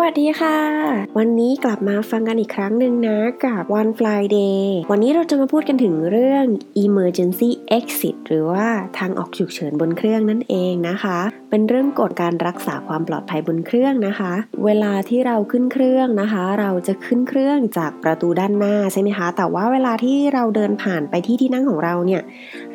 วัสดีค่ะ วันนี้กลับมาฟังกันอีกครั้งหนึ่งนะกับ One Fly Day วันนี้เราจะมาพูดกันถึงเรื่อง Emergency Exit หรือว่าทางออกฉุกเฉินบนเครื่องนั่นเองนะคะ เป็นเรื่องกฎการรักษาความปลอดภัยบนเครื่องนะคะ เวลาที่เราขึ้นเครื่องนะคะ เราจะขึ้นเครื่องจากประตูด้านหน้าใช่ไหมคะ แต่ว่าเวลาที่เราเดินผ่านไปที่ที่นั่งของเราเนี่ย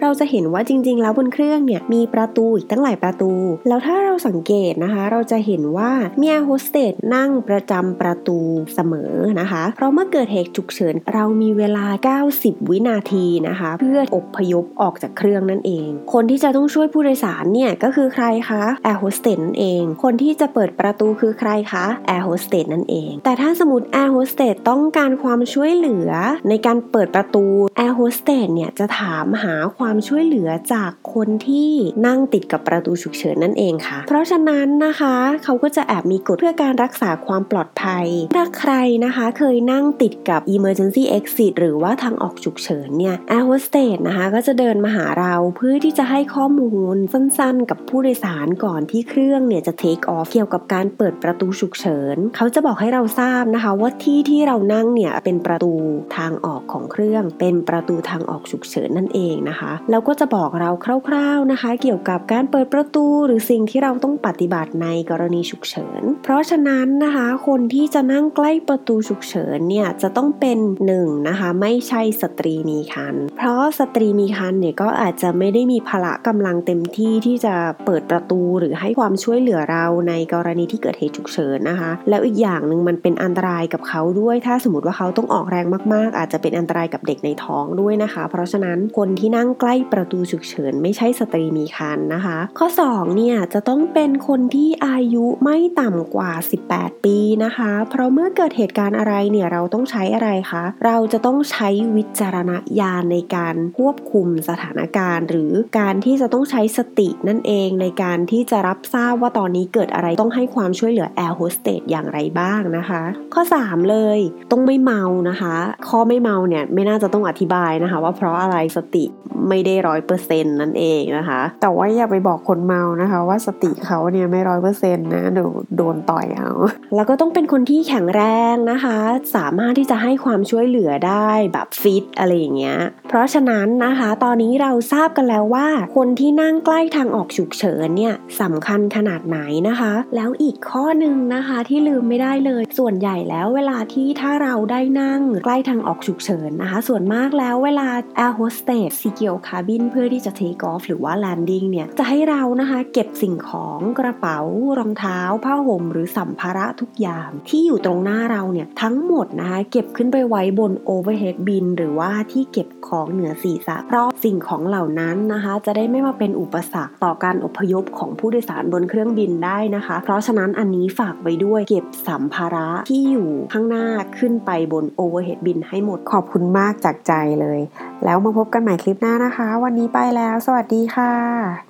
เราจะเห็นว่าจริง ๆ แล้วบนเครื่องเนี่ยมีประตูอีกตั้งหลายประตู แล้วถ้าเราสังเกตนะคะ เราจะเห็นว่ามีแอร์โฮสเตสนั่งประจำประตูเสมอนะคะ เพราะเมื่อเกิดเหตุฉุกเฉินเรามีเวลา 90 วินาทีนะคะ เพื่ออพยพออกจากเครื่องนั่นเอง คนที่จะต้องช่วยผู้โดยสารเนี่ยก็คือใครคะแอร์โฮสเตสนั่นเอง คนที่จะเปิดประตูคือใครคะแอร์โฮสเตสนั่นเอง แต่ถ้าสมมติแอร์โฮสเตสต้องการความช่วยเหลือ ในการเปิดประตูแอร์โฮสเตสเนี่ยจะถามหาความช่วยเหลือจากคนที่นั่งติดกับประตูฉุกเฉินนั่นเองค่ะ เพราะฉะนั้นนะคะเขาก็จะแอบมีกฎเพื่อการรักษาความปลอดภัย ถ้าใครนะคะเคยนั่งติดกับ emergency exit หรือว่าทางออกฉุกเฉินเนี่ย air hostess นะคะก็จะเดินมาหาเราเพื่อที่จะให้ข้อมูลสั้นๆ กับผู้โดยสารก่อนที่เครื่องเนี่ยจะ take off เกี่ยวกับการเปิดประตูฉุกเฉิน เขาจะบอกให้เราทราบนะคะ ว่าที่ที่เรานั่งเนี่ยเป็นประตูทางออกของเครื่อง เป็นประตูทางออกฉุกเฉินนั่นเองนะคะแล้วก็จะบอกเราคร่าวๆนะคะ เกี่ยวกับการเปิดประตูหรือสิ่งที่เราต้องปฏิบัติในกรณีฉุกเฉิน เพราะฉะนั้นนะคะ คนที่จะนั่งใกล้ประตูฉุกเฉินเนี่ยจะต้องเป็นหนึ่งนะคะไม่ใช่สตรีมีครรภ์เพราะสตรีมีครรภ์เนี่ยก็อาจจะไม่ได้มีพละกำลังเต็มที่ที่จะเปิดประตูหรือให้ความช่วยเหลือเราในกรณีที่เกิดเหตุฉุกเฉินนะคะ แล้วอีกอย่างหนึ่งมันเป็นอันตรายกับเขาด้วย ถ้าสมมติว่าเขาต้องออกแรงมากๆ อาจจะเป็นอันตรายกับเด็กในท้องด้วยนะคะ เพราะฉะนั้นคนที่นั่งใกล้ประตูฉุกเฉิน ไม่ใช่สตรีมีครรภ์นะคะ ข้อ2เนี่ยจะต้องเป็นคนที่อายุไม่ต่ำกว่า 18 ปีนะคะ เพราะเมื่อเกิดเหตุการณ์อะไรเนี่ยเราต้องใช้อะไรคะ เราจะต้องใช้วิจารณญาณในการควบคุมสถานการณ์ หรือการที่จะต้องใช้สตินั่นเองในการที่จะรับทราบว่าตอนนี้เกิดอะไรต้องให้ความช่วยเหลือแอร์โฮสเตสอย่างไรบ้างนะคะ ข้อ 3 เลย ต้องไม่เมานะคะ ข้อไม่เมาเนี่ยไม่น่าจะต้องอธิบายนะคะ ว่าเพราะอะไรสติไม่ได้ร้อยเปอร์เซ็นต์นั่นเองนะคะ แต่ว่าอย่าไปบอกคนเมานะคะ ว่าสติเขาเนี่ยไม่ร้อยเปอร์เซ็นต์นะเดี๋ยวโดนต่อยเอาแล้วก็ต้องเป็นคนที่แข็งแรงนะคะ สามารถที่จะให้ความช่วยเหลือได้แบบฟิตอะไรอย่างเงี้ยเพราะฉะนั้นนะคะ ตอนนี้เราทราบกันแล้วว่า คนที่นั่งใกล้ทางออกฉุกเฉินเนี่ยสำคัญขนาดไหนนะคะ แล้วอีกข้อหนึ่งนะคะที่ลืมไม่ได้เลย ส่วนใหญ่แล้วเวลาที่ถ้าเราได้นั่งใกล้ทางออกฉุกเฉินนะคะ ส่วนมากแล้วเวลา Air Hostess ซีเกียวคาบินเพื่อที่จะ take off หรือว่า landing เนี่ยจะให้เรานะคะเก็บสิ่งของกระเป๋ารองเท้าผ้าห่มหรือสัมภาระทุกอย่างที่อยู่ตรงหน้าเราเนี่ยทั้งหมดนะคะเก็บขึ้นไปไว้บน overhead bin หรือว่าที่เก็บของเหนือศีรษะเพราะสิ่งของเหล่านั้นนะคะ จะได้ไม่มาเป็นอุปสรรคต่อการอพยพของของผู้โดยสารบนเครื่องบินได้นะคะ เพราะฉะนั้นอันนี้ฝากไว้ด้วยเก็บสัมภาระที่อยู่ข้างหน้าขึ้นไปบน overhead bin ให้หมดขอบคุณมากจากใจเลย แล้วมาพบกันใหม่คลิปหน้านะคะ วันนี้ไปแล้ว สวัสดีค่ะ